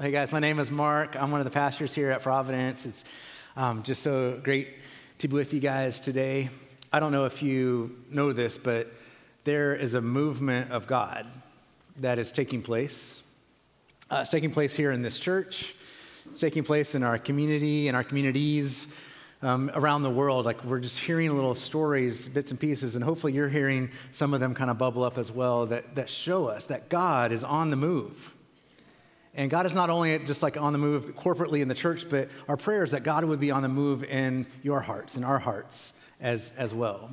Hey guys, my name is Mark. I'm one of the pastors here at Providence. It's um, just so great to be with you guys today. I don't know if you know this, but there is a movement of God that is taking place. Uh, it's taking place here in this church. It's taking place in our community in our communities um, around the world. Like we're just hearing little stories, bits and pieces, and hopefully you're hearing some of them kind of bubble up as well that, that show us that God is on the move and God is not only just like on the move corporately in the church, but our prayer is that God would be on the move in your hearts, in our hearts as, as well.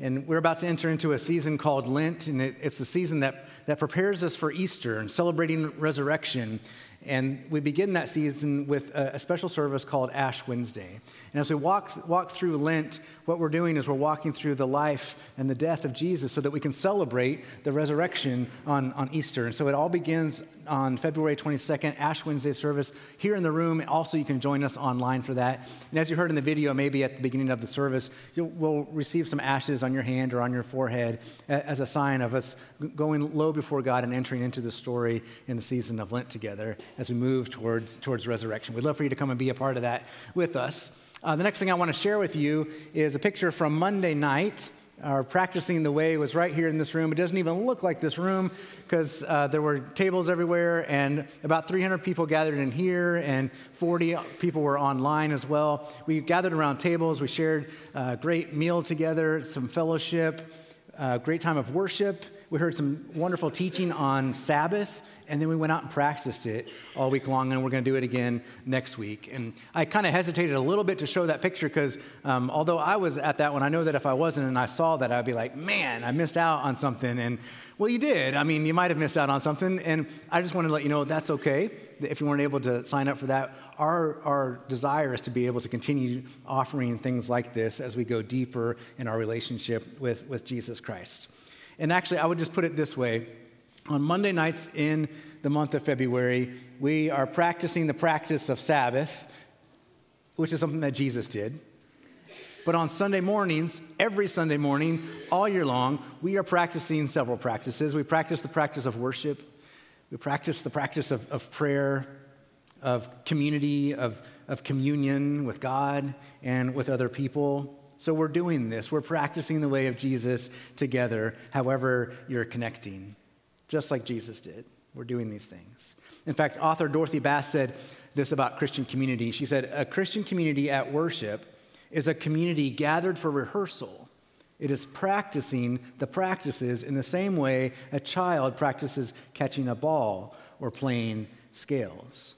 And we're about to enter into a season called Lent, and it, it's the season that, that prepares us for Easter and celebrating resurrection. And we begin that season with a, a, special service called Ash Wednesday. And as we walk, walk through Lent, what we're doing is we're walking through the life and the death of Jesus so that we can celebrate the resurrection on, on Easter. And so it all begins on February 22nd, Ash Wednesday service here in the room. Also, you can join us online for that. And as you heard in the video, maybe at the beginning of the service, you will receive some ashes on your hand or on your forehead as a sign of us going low before God and entering into the story in the season of Lent together as we move towards, towards resurrection. We'd love for you to come and be a part of that with us. Uh, the next thing I want to share with you is a picture from Monday night. Our practicing the way was right here in this room. It doesn't even look like this room because uh, there were tables everywhere, and about 300 people gathered in here, and 40 people were online as well. We gathered around tables. We shared a great meal together, some fellowship, a great time of worship. We heard some wonderful teaching on Sabbath and then we went out and practiced it all week long, and we're going to do it again next week. And I kind of hesitated a little bit to show that picture because um, although I was at that one, I know that if I wasn't and I saw that, I'd be like, man, I missed out on something. And well, you did. I mean, you might have missed out on something. And I just wanted to let you know that's okay if you weren't able to sign up for that. Our, our desire is to be able to continue offering things like this as we go deeper in our relationship with, with Jesus Christ. And actually, I would just put it this way on Monday nights in the month of February, we are practicing the practice of Sabbath, which is something that Jesus did. But on Sunday mornings, every Sunday morning, all year long, we are practicing several practices. We practice the practice of worship, we practice the practice of, of prayer, of community, of, of communion with God and with other people. So we're doing this. We're practicing the way of Jesus together, however, you're connecting just like Jesus did. We're doing these things. In fact, author Dorothy Bass said this about Christian community. She said, A Christian community at worship is a community gathered for rehearsal. It is practicing the practices in the same way a child practices catching a ball or playing scales.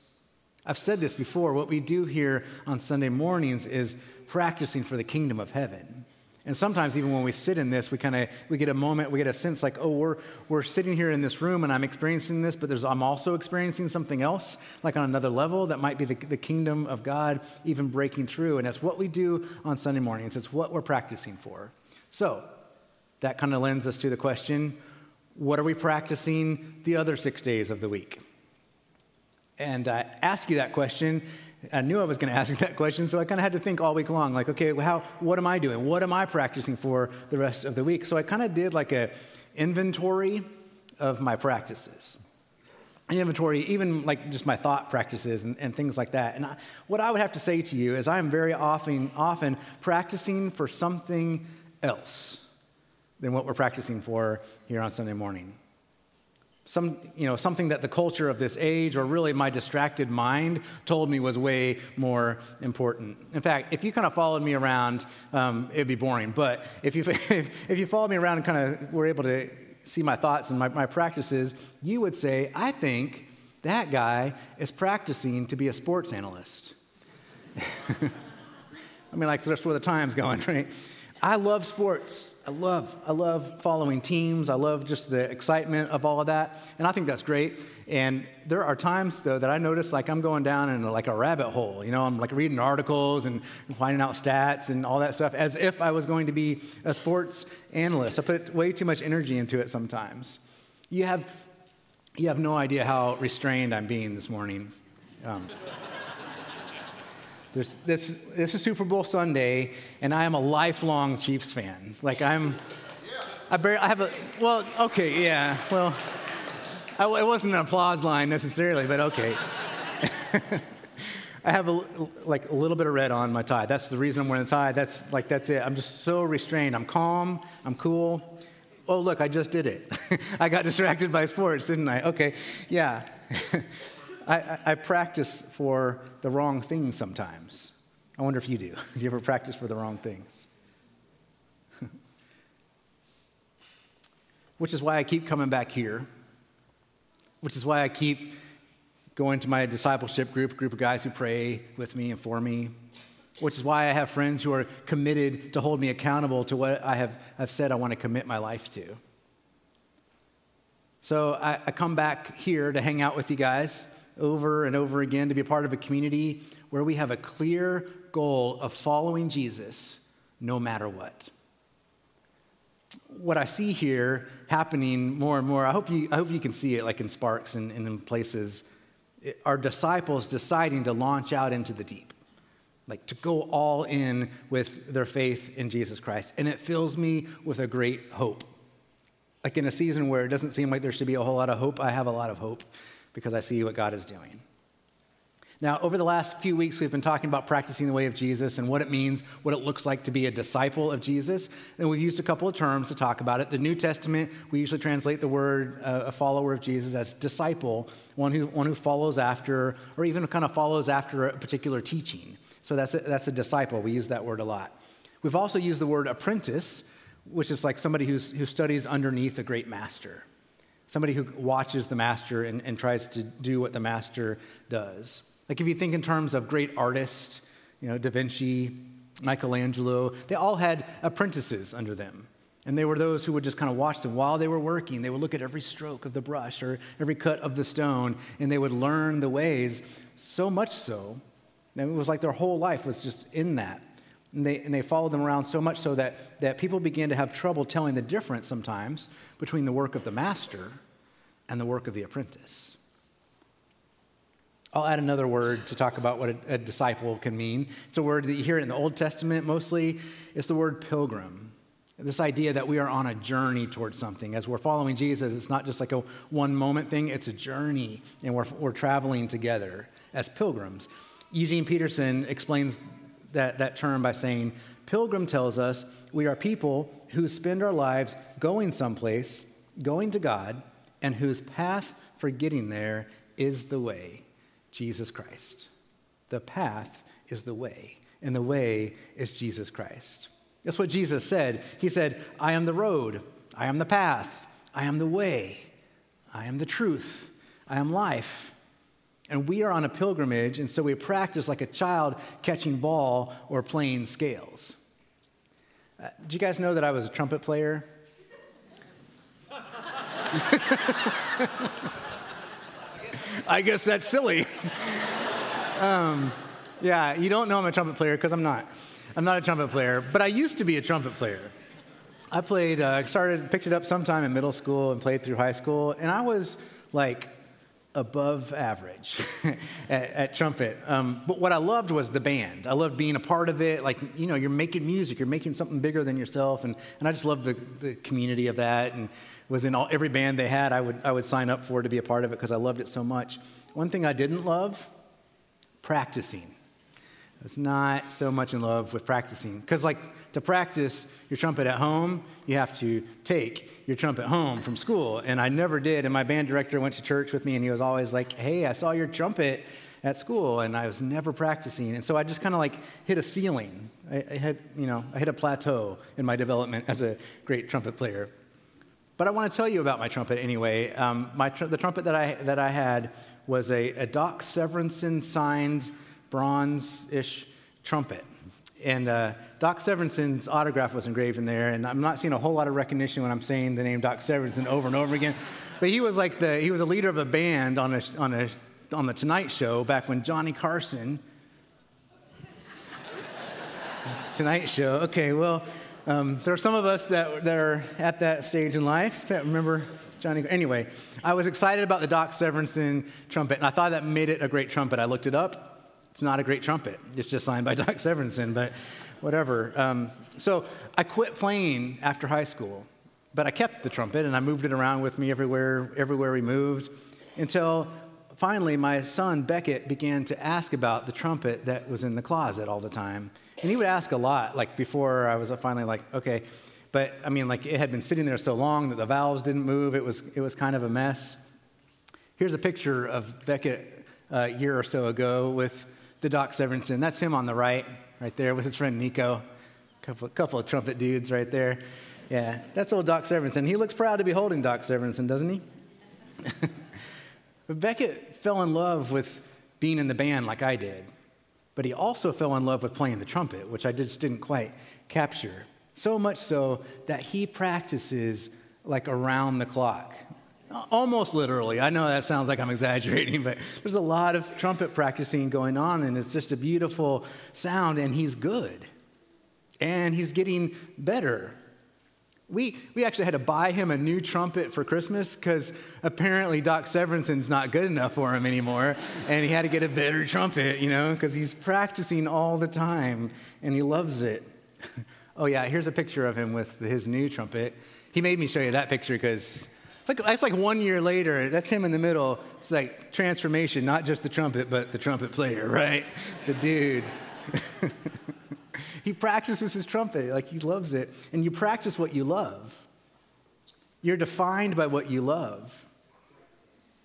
I've said this before. What we do here on Sunday mornings is practicing for the kingdom of heaven. And sometimes even when we sit in this, we kind of we get a moment, we get a sense like, oh, we're we're sitting here in this room and I'm experiencing this, but there's I'm also experiencing something else, like on another level that might be the, the kingdom of God even breaking through. And that's what we do on Sunday mornings. It's what we're practicing for. So that kind of lends us to the question, what are we practicing the other six days of the week? And I ask you that question I knew I was going to ask that question, so I kind of had to think all week long, like, okay, how, what am I doing? What am I practicing for the rest of the week? So I kind of did like a inventory of my practices. An inventory, even like just my thought practices and, and things like that. And I, what I would have to say to you is I am very often, often practicing for something else than what we're practicing for here on Sunday morning some, you know, something that the culture of this age or really my distracted mind told me was way more important. In fact, if you kind of followed me around, um, it'd be boring. But if you, if you followed me around and kind of were able to see my thoughts and my, my practices, you would say, I think that guy is practicing to be a sports analyst. I mean, like, that's where the time's going, right? I love sports. I love, I love following teams. I love just the excitement of all of that. And I think that's great. And there are times, though, that I notice like I'm going down in like a rabbit hole. You know, I'm like reading articles and finding out stats and all that stuff as if I was going to be a sports analyst. I put way too much energy into it sometimes. You have, you have no idea how restrained I'm being this morning. Um, there's, this, this is Super Bowl Sunday, and I am a lifelong Chiefs fan. Like, I'm, I, barely, I have a, well, okay, yeah, well, I, it wasn't an applause line necessarily, but okay. I have a, like a little bit of red on my tie. That's the reason I'm wearing the tie. That's like that's it. I'm just so restrained. I'm calm. I'm cool. Oh look, I just did it. I got distracted by sports, didn't I? Okay, yeah. I, I, practice for the wrong things sometimes. I wonder if you do. Do you ever practice for the wrong things? Which is why I keep coming back here. Which is why I keep going to my discipleship group, group of guys who pray with me and for me. Which is why I have friends who are committed to hold me accountable to what I have I've said I want to commit my life to. So I, I come back here to hang out with you guys over and over again, to be a part of a community where we have a clear goal of following Jesus no matter what. What I see here happening more and more, I hope you, I hope you can see it like in sparks and, and in places, are disciples deciding to launch out into the deep, like to go all in with their faith in Jesus Christ. And it fills me with a great hope. Like in a season where it doesn't seem like there should be a whole lot of hope, I have a lot of hope because I see what God is doing. Now, over the last few weeks, we've been talking about practicing the way of Jesus and what it means, what it looks like to be a disciple of Jesus. And we've used a couple of terms to talk about it. The New Testament, we usually translate the word uh, a follower of Jesus as disciple, one who, one who follows after, or even kind of follows after a particular teaching. So that's a, that's a disciple. We use that word a lot. We've also used the word apprentice, which is like somebody who's, who studies underneath a great master somebody who watches the master and, and tries to do what the master does. Like if you think in terms of great artists, you know, Da Vinci, Michelangelo, they all had apprentices under them. And they were those who would just kind of watch them while they were working. They would look at every stroke of the brush or every cut of the stone, and they would learn the ways, so much so that it was like their whole life was just in that. And they, and they followed them around so much so that, that people began to have trouble telling the difference sometimes between the work of the master and the work of the apprentice. I'll add another word to talk about what a, a disciple can mean. It's a word that you hear in the Old Testament mostly. It's the word pilgrim. This idea that we are on a journey towards something. As we're following Jesus, it's not just like a one moment thing, it's a journey, and we're, we're traveling together as pilgrims. Eugene Peterson explains that, that term by saying, Pilgrim tells us we are people who spend our lives going someplace, going to God, and whose path for getting there is the way, Jesus Christ. The path is the way, and the way is Jesus Christ. That's what Jesus said. He said, I am the road, I am the path, I am the way, I am the truth, I am life. And we are on a pilgrimage, and so we practice like a child catching ball or playing scales. Uh, did you guys know that I was a trumpet player? I guess that's silly. um, yeah, you don't know I'm a trumpet player because I'm not. I'm not a trumpet player, but I used to be a trumpet player. I played, uh, started, picked it up sometime in middle school and played through high school, and I was like above average at, at, trumpet. Um, but what I loved was the band. I loved being a part of it. Like, you know, you're making music, you're making something bigger than yourself. And, and I just loved the, the community of that. And was in all, every band they had, I would, I would sign up for to be a part of it because I loved it so much. One thing I didn't love practicing. I was not so much in love with practicing. Because, like, to practice your trumpet at home, you have to take your trumpet home from school. And I never did. And my band director went to church with me, and he was always like, hey, I saw your trumpet at school, and I was never practicing. And so I just kind of like hit a ceiling. I, I, had, you know, I hit a plateau in my development as a great trumpet player. But I want to tell you about my trumpet anyway. Um, my tr- the trumpet that I, that I had was a, a Doc Severinsen signed bronze ish trumpet. And uh, Doc Severinsen's autograph was engraved in there, and I'm not seeing a whole lot of recognition when I'm saying the name Doc Severinsen over and over again. But he was like the, he was a leader of a band on, a, on, a, on the Tonight Show back when Johnny Carson. Tonight Show, okay, well, um, there are some of us that, that are at that stage in life that remember Johnny. Anyway, I was excited about the Doc Severinsen trumpet, and I thought that made it a great trumpet. I looked it up. It's not a great trumpet. It's just signed by Doc Severinsen, but whatever. Um, so I quit playing after high school But I kept the trumpet and I moved it around with me everywhere, everywhere we moved until finally my son Beckett began to ask about the trumpet that was in the closet all the time. And he would ask a lot, like before I was finally like, okay. But I mean, like it had been sitting there so long that the valves didn't move. It was, it was kind of a mess. Here's a picture of Beckett a year or so ago with the Doc Severinsen. That's him on the right, right there with his friend Nico. A couple, couple of trumpet dudes right there. Yeah, that's old Doc Severinsen. He looks proud to be holding Doc Severinsen, doesn't he? but Beckett fell in love with being in the band like I did. But he also fell in love with playing the trumpet, which I just didn't quite capture. So much so that he practices like around the clock. Almost literally. I know that sounds like I'm exaggerating, but there's a lot of trumpet practicing going on, and it's just a beautiful sound, and he's good. And he's getting better we, we actually had to buy him a new trumpet for Christmas because apparently Doc Severinsen's not good enough for him anymore. and he had to get a better trumpet, you know, because he's practicing all the time and he loves it. oh, yeah, here's a picture of him with his new trumpet. He made me show you that picture because look, that's like one year later. That's him in the middle. It's like transformation, not just the trumpet, but the trumpet player, right? the dude. he practices his trumpet, like he loves it. And you practice what you love. You're defined by what you love.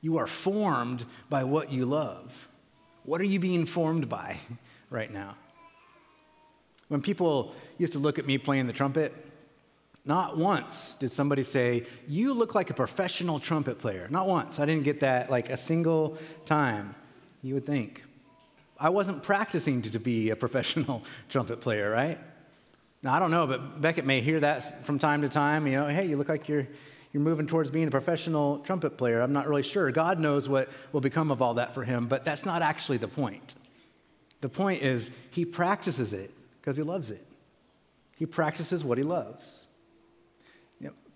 You are formed by what you love. What are you being formed by right now? When people used to look at me playing the trumpet, not once did somebody say, You look like a professional trumpet player. Not once. I didn't get that like a single time, you would think. I wasn't practicing to, be a professional trumpet player, right? Now, I don't know, but Beckett may hear that from time to time. You know, hey, you look like you're, you're moving towards being a professional trumpet player. I'm not really sure. God knows what will become of all that for him, but that's not actually the point. The point is, he practices it because he loves it. He practices what he loves.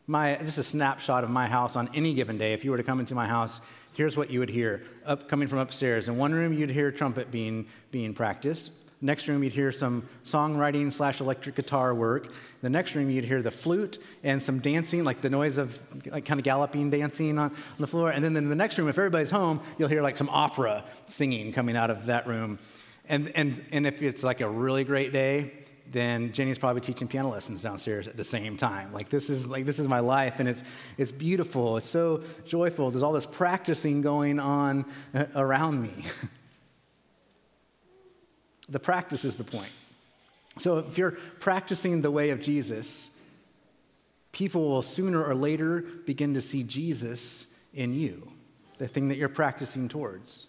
My, just a snapshot of my house on any given day. If you were to come into my house here's what you would hear up, coming from upstairs. In one room, you'd hear trumpet being, being practiced. Next room, you'd hear some songwriting slash electric guitar work. The next room, you'd hear the flute and some dancing, like the noise of like kind of galloping dancing on, on the floor. And then in the next room, if everybody's home, you'll hear like some opera singing coming out of that room. And, and, and if it's like a really great day, then Jenny's probably teaching piano lessons downstairs at the same time. Like this is like this is my life, and it's it's beautiful. It's so joyful. There's all this practicing going on uh, around me. the practice is the point. So if you're practicing the way of Jesus, people will sooner or later begin to see Jesus in you, the thing that you're practicing towards.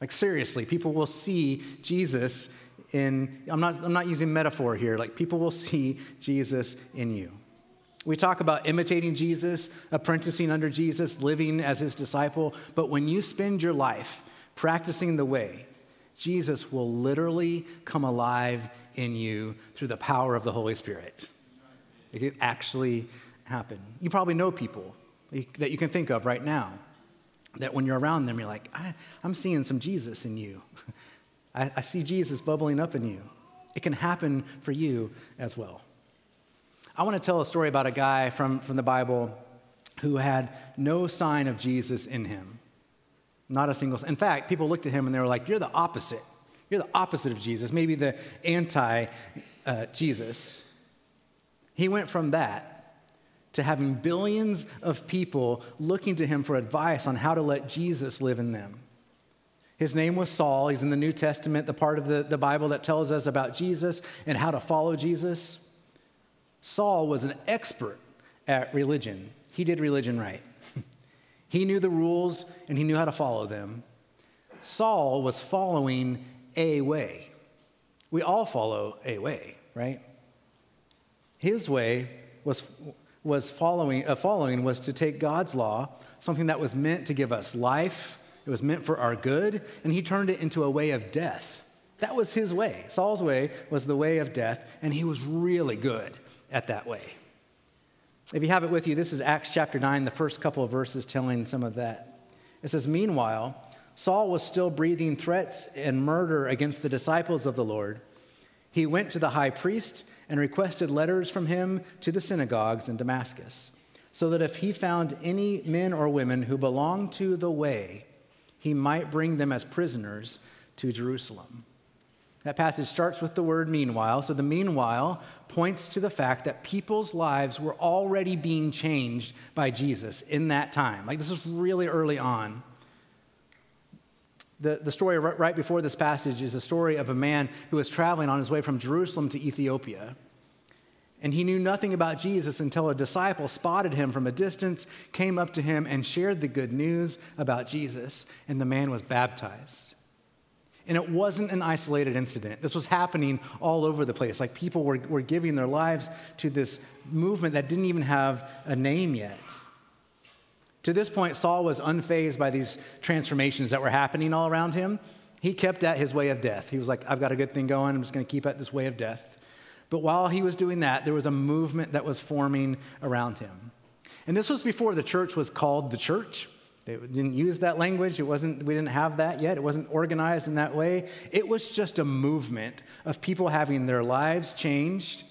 Like seriously, people will see Jesus in, I'm not, I'm not using metaphor here, like people will see Jesus in you. We talk about imitating Jesus, apprenticing under Jesus, living as his disciple, but when you spend your life practicing the way, Jesus will literally come alive in you through the power of the Holy Spirit. It can actually happen. You probably know people that you can think of right now that when you're around them, you're like, I, am seeing some Jesus in you. I, I see Jesus bubbling up in you. It can happen for you as well. I want to tell a story about a guy from, from the Bible who had no sign of Jesus in him. Not a single. In fact, people looked at him and they were like, You're the opposite. You're the opposite of Jesus, maybe the anti uh, Jesus. He went from that to having billions of people looking to him for advice on how to let Jesus live in them. His name was Saul. He's in the New Testament, the part of the, the Bible that tells us about Jesus and how to follow Jesus. Saul was an expert at religion. He did religion right. he knew the rules and he knew how to follow them. Saul was following a way. We all follow a way, right? His way was, was following, uh, following was to take God's law, something that was meant to give us life it was meant for our good, and he turned it into a way of death. That was his way. Saul's way was the way of death, and he was really good at that way. If you have it with you, this is Acts chapter 9, the first couple of verses telling some of that. It says, Meanwhile, Saul was still breathing threats and murder against the disciples of the Lord. He went to the high priest and requested letters from him to the synagogues in Damascus so that if he found any men or women who belonged to the way, he might bring them as prisoners to Jerusalem. That passage starts with the word meanwhile. So the meanwhile points to the fact that people's lives were already being changed by Jesus in that time. Like this is really early on. The, the story right before this passage is a story of a man who was traveling on his way from Jerusalem to Ethiopia. And he knew nothing about Jesus until a disciple spotted him from a distance, came up to him, and shared the good news about Jesus. And the man was baptized. And it wasn't an isolated incident. This was happening all over the place. Like people were, were giving their lives to this movement that didn't even have a name yet. To this point, Saul was unfazed by these transformations that were happening all around him. He kept at his way of death. He was like, I've got a good thing going. I'm just going to keep at this way of death. But while he was doing that, there was a movement that was forming around him. And this was before the church was called the church. They didn't use that language. It wasn't, we didn't have that yet. It wasn't organized in that way. It was just a movement of people having their lives changed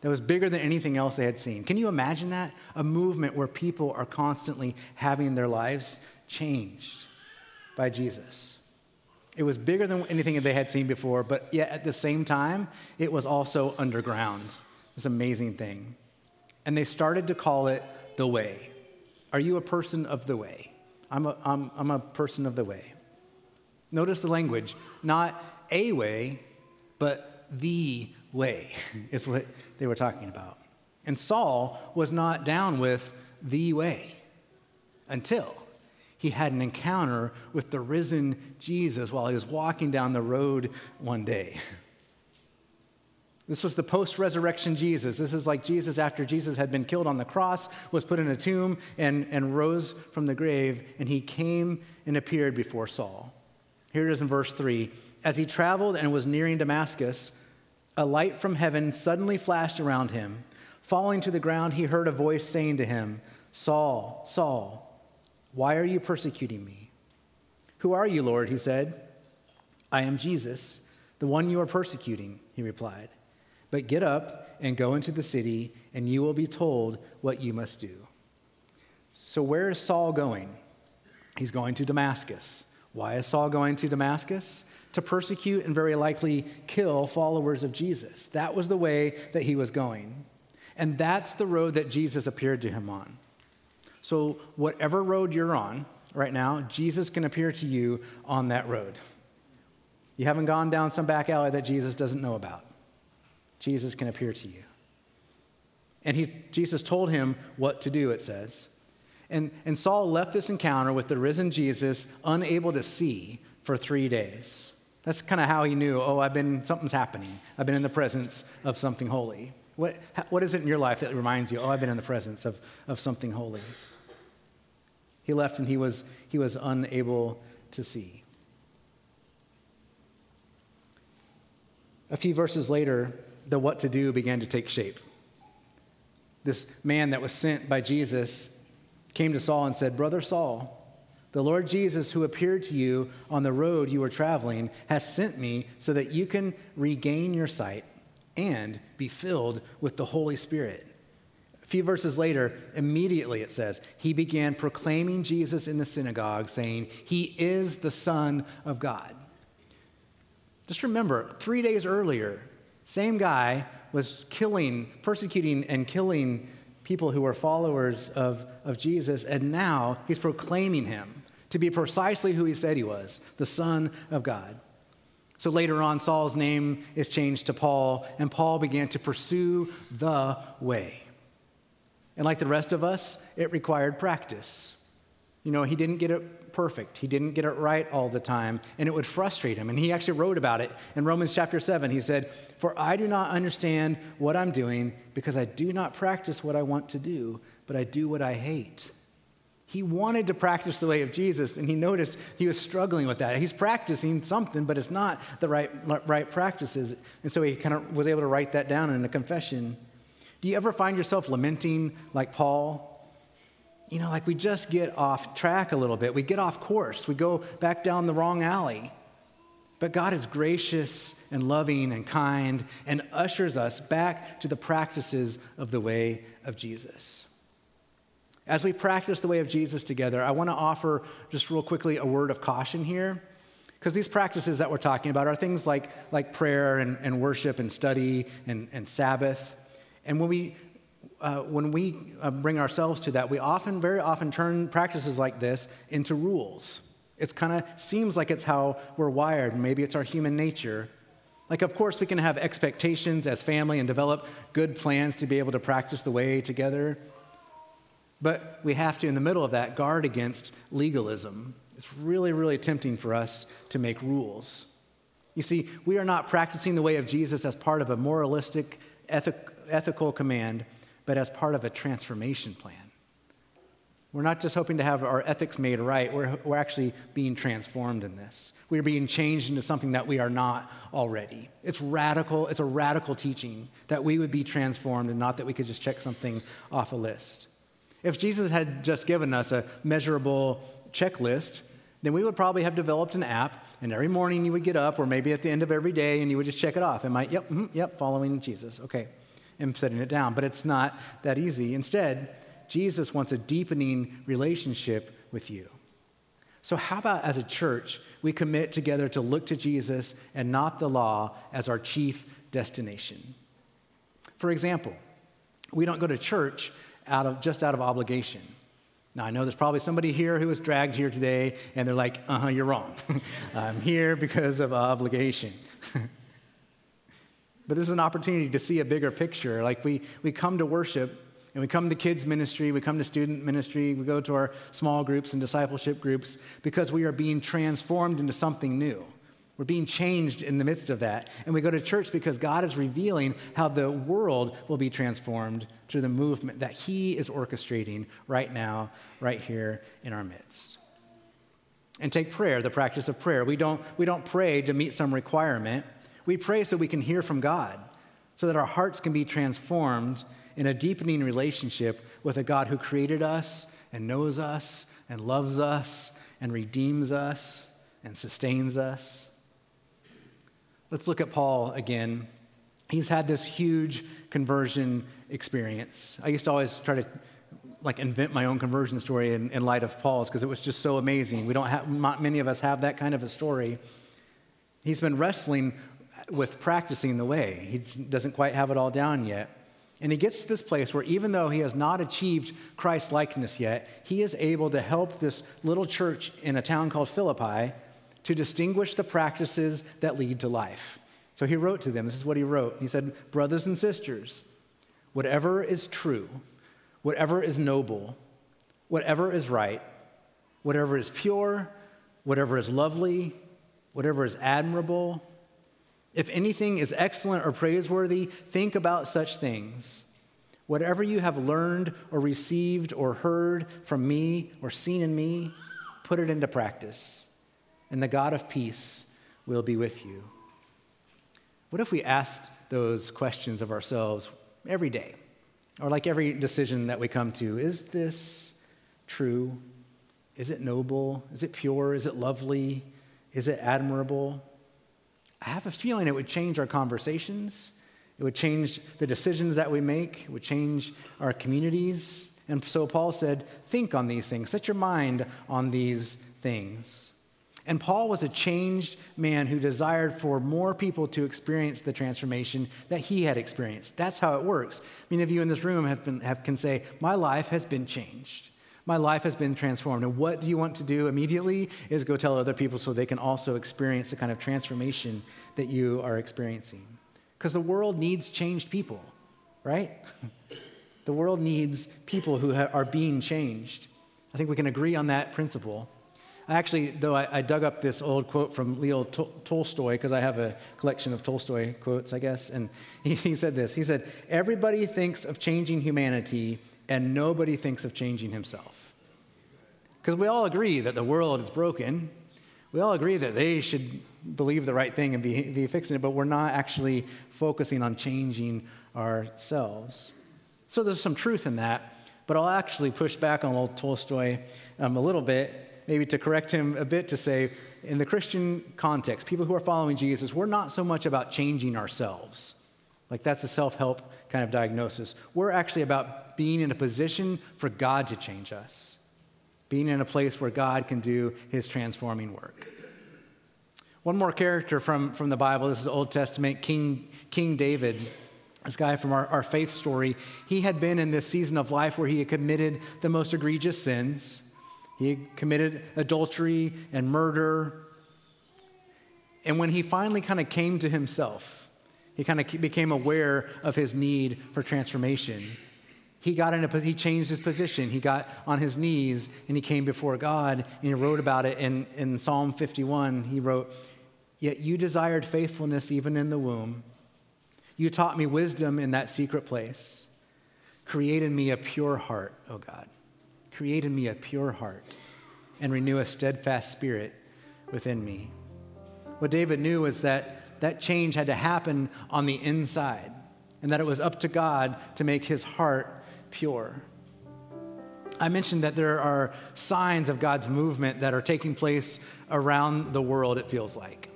that was bigger than anything else they had seen. Can you imagine that? A movement where people are constantly having their lives changed by Jesus. It was bigger than anything they had seen before, but yet at the same time, it was also underground. This amazing thing. And they started to call it the way. Are you a person of the way? I'm a, I'm, I'm a person of the way. Notice the language, not a way, but the way is what they were talking about. And Saul was not down with the way until he had an encounter with the risen Jesus while he was walking down the road one day. This was the post resurrection Jesus. This is like Jesus after Jesus had been killed on the cross, was put in a tomb, and, and rose from the grave, and he came and appeared before Saul. Here it is in verse 3. As he traveled and was nearing Damascus, a light from heaven suddenly flashed around him. Falling to the ground, he heard a voice saying to him, Saul, Saul, why are you persecuting me? Who are you, Lord? He said. I am Jesus, the one you are persecuting, he replied. But get up and go into the city, and you will be told what you must do. So, where is Saul going? He's going to Damascus. Why is Saul going to Damascus? To persecute and very likely kill followers of Jesus. That was the way that he was going. And that's the road that Jesus appeared to him on. So, whatever road you're on right now, Jesus can appear to you on that road. You haven't gone down some back alley that Jesus doesn't know about. Jesus can appear to you. And he, Jesus told him what to do, it says. And, and Saul left this encounter with the risen Jesus unable to see for three days. That's kind of how he knew, oh, I've been, something's happening. I've been in the presence of something holy. What, what is it in your life that reminds you, oh, I've been in the presence of, of something holy? He left and he was, he was unable to see. A few verses later, the what to do began to take shape. This man that was sent by Jesus came to Saul and said, Brother Saul, the Lord Jesus, who appeared to you on the road you were traveling, has sent me so that you can regain your sight and be filled with the Holy Spirit A few verses later, immediately it says, he began proclaiming Jesus in the synagogue, saying, He is the Son of God. Just remember, three days earlier, same guy was killing, persecuting, and killing people who were followers of, of Jesus, and now he's proclaiming him to be precisely who he said he was the Son of God. So later on, Saul's name is changed to Paul, and Paul began to pursue the way. And like the rest of us, it required practice. You know, he didn't get it perfect. He didn't get it right all the time, and it would frustrate him. And he actually wrote about it in Romans chapter 7. He said, For I do not understand what I'm doing because I do not practice what I want to do, but I do what I hate. He wanted to practice the way of Jesus, and he noticed he was struggling with that. He's practicing something, but it's not the right, right practices. And so he kind of was able to write that down in a confession. Do you ever find yourself lamenting like Paul? You know, like we just get off track a little bit. We get off course. We go back down the wrong alley. But God is gracious and loving and kind and ushers us back to the practices of the way of Jesus. As we practice the way of Jesus together, I want to offer just real quickly a word of caution here. Because these practices that we're talking about are things like, like prayer and, and worship and study and, and Sabbath. And when we, uh, when we uh, bring ourselves to that, we often, very often, turn practices like this into rules. It kind of seems like it's how we're wired. Maybe it's our human nature. Like, of course, we can have expectations as family and develop good plans to be able to practice the way together. But we have to, in the middle of that, guard against legalism. It's really, really tempting for us to make rules. You see, we are not practicing the way of Jesus as part of a moralistic, ethic, ethical command, but as part of a transformation plan. We're not just hoping to have our ethics made right, we're, we're actually being transformed in this. We're being changed into something that we are not already. It's radical, it's a radical teaching that we would be transformed and not that we could just check something off a list. If Jesus had just given us a measurable checklist, then we would probably have developed an app, and every morning you would get up, or maybe at the end of every day, and you would just check it off. Am I, yep, mm, yep, following Jesus. Okay, and setting it down. But it's not that easy. Instead, Jesus wants a deepening relationship with you. So, how about as a church, we commit together to look to Jesus and not the law as our chief destination? For example, we don't go to church out of, just out of obligation. Now, I know there's probably somebody here who was dragged here today, and they're like, uh huh, you're wrong. I'm here because of obligation. but this is an opportunity to see a bigger picture. Like, we, we come to worship, and we come to kids' ministry, we come to student ministry, we go to our small groups and discipleship groups because we are being transformed into something new. We're being changed in the midst of that. And we go to church because God is revealing how the world will be transformed through the movement that He is orchestrating right now, right here in our midst. And take prayer, the practice of prayer. We don't, we don't pray to meet some requirement, we pray so we can hear from God, so that our hearts can be transformed in a deepening relationship with a God who created us and knows us and loves us and redeems us and sustains us. Let's look at Paul again. He's had this huge conversion experience. I used to always try to like invent my own conversion story in, in light of Paul's because it was just so amazing. We don't have, not many of us have that kind of a story. He's been wrestling with practicing the way. He doesn't quite have it all down yet. And he gets to this place where even though he has not achieved Christ likeness yet, he is able to help this little church in a town called Philippi to distinguish the practices that lead to life. So he wrote to them, this is what he wrote. He said, Brothers and sisters, whatever is true, whatever is noble, whatever is right, whatever is pure, whatever is lovely, whatever is admirable, if anything is excellent or praiseworthy, think about such things. Whatever you have learned or received or heard from me or seen in me, put it into practice and the God of peace will be with you. What if we asked those questions of ourselves every day, or like every decision that we come to? Is this true? Is it noble? Is it pure? Is it lovely? Is it admirable? I have a feeling it would change our conversations. It would change the decisions that we make. It would change our communities. And so Paul said, Think on these things, set your mind on these things. And Paul was a changed man who desired for more people to experience the transformation that he had experienced. That's how it works. Many of you in this room have been, have, can say, My life has been changed. My life has been transformed. And what do you want to do immediately is go tell other people so they can also experience the kind of transformation that you are experiencing. Because the world needs changed people, right? the world needs people who ha- are being changed. I think we can agree on that principle. Actually, though, I, I dug up this old quote from Leo Tolstoy because I have a collection of Tolstoy quotes, I guess. And he, he said this He said, Everybody thinks of changing humanity, and nobody thinks of changing himself. Because we all agree that the world is broken. We all agree that they should believe the right thing and be, be fixing it, but we're not actually focusing on changing ourselves. So there's some truth in that, but I'll actually push back on old Tolstoy um, a little bit maybe to correct him a bit, to say, in the Christian context, people who are following Jesus, we're not so much about changing ourselves. Like that's a self help kind of diagnosis. We're actually about being in a position for God to change us, being in a place where God can do his transforming work. One more character from, from the Bible this is Old Testament, King, King David. This guy from our, our faith story, he had been in this season of life where he had committed the most egregious sins. He committed adultery and murder. And when he finally kind of came to himself, he kind of became aware of his need for transformation. He got in a he changed his position. He got on his knees and he came before God and he wrote about it in, in Psalm 51. He wrote, Yet you desired faithfulness even in the womb. You taught me wisdom in that secret place. Create in me a pure heart, O God. Create in me a pure heart and renew a steadfast spirit within me. What David knew was that that change had to happen on the inside and that it was up to God to make his heart pure. I mentioned that there are signs of God's movement that are taking place around the world, it feels like.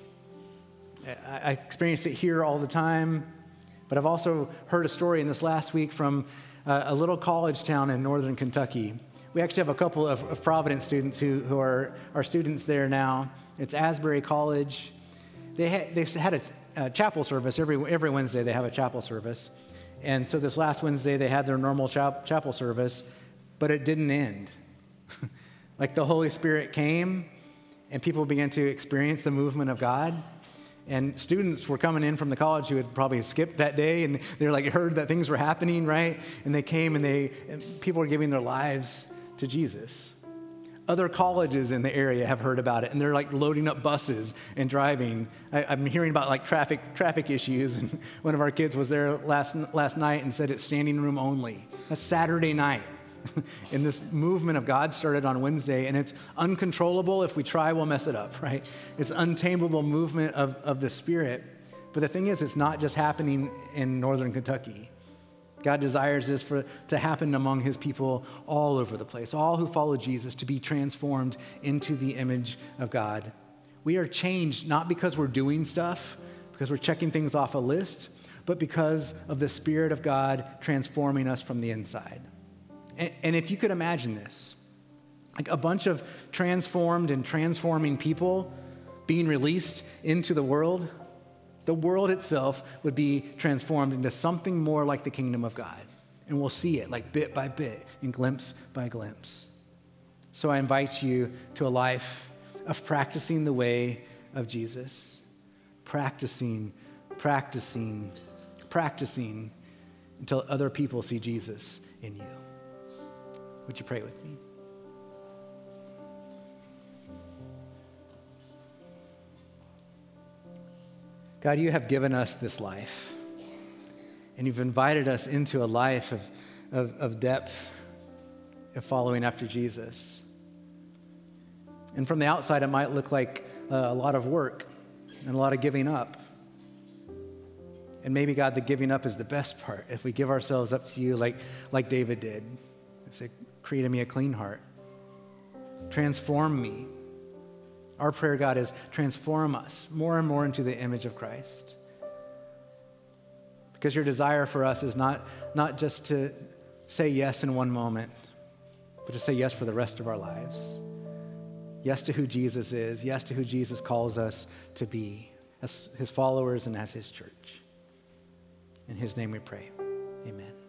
I experience it here all the time, but I've also heard a story in this last week from a little college town in northern Kentucky. We actually have a couple of, of Providence students who, who are, students there now. It's Asbury College. They, ha- they had a, a chapel service every, every Wednesday, they have a chapel service. And so this last Wednesday, they had their normal chap- chapel service, but it didn't end. like the Holy Spirit came, and people began to experience the movement of God. And students were coming in from the college who had probably skipped that day, and they were like heard that things were happening, right? And they came, and they and people were giving their lives to Jesus. Other colleges in the area have heard about it, and they're like loading up buses and driving. I, am hearing about like traffic traffic issues, and one of our kids was there last last night and said it's standing room only. That's Saturday night. and this movement of God started on Wednesday, and it's uncontrollable. If we try, we'll mess it up, right? It's untamable movement of, of the Spirit. But the thing is, it's not just happening in northern Kentucky. God desires this for, to happen among his people all over the place, all who follow Jesus, to be transformed into the image of God. We are changed not because we're doing stuff, because we're checking things off a list, but because of the Spirit of God transforming us from the inside. And, and if you could imagine this, like a bunch of transformed and transforming people being released into the world, the world itself would be transformed into something more like the kingdom of God. And we'll see it like bit by bit and glimpse by glimpse. So I invite you to a life of practicing the way of Jesus. Practicing, practicing, practicing until other people see Jesus in you. Would you pray with me? God, you have given us this life, and you've invited us into a life of, of, of depth of following after Jesus. And from the outside, it might look like uh, a lot of work and a lot of giving up. And maybe, God, the giving up is the best part if we give ourselves up to you like, like David did. and say, create in me a clean heart. Transform me. Our prayer, God, is transform us more and more into the image of Christ. Because your desire for us is not, not just to say yes in one moment, but to say yes for the rest of our lives. Yes to who Jesus is, yes to who Jesus calls us to be as his followers and as his church. In his name we pray. Amen.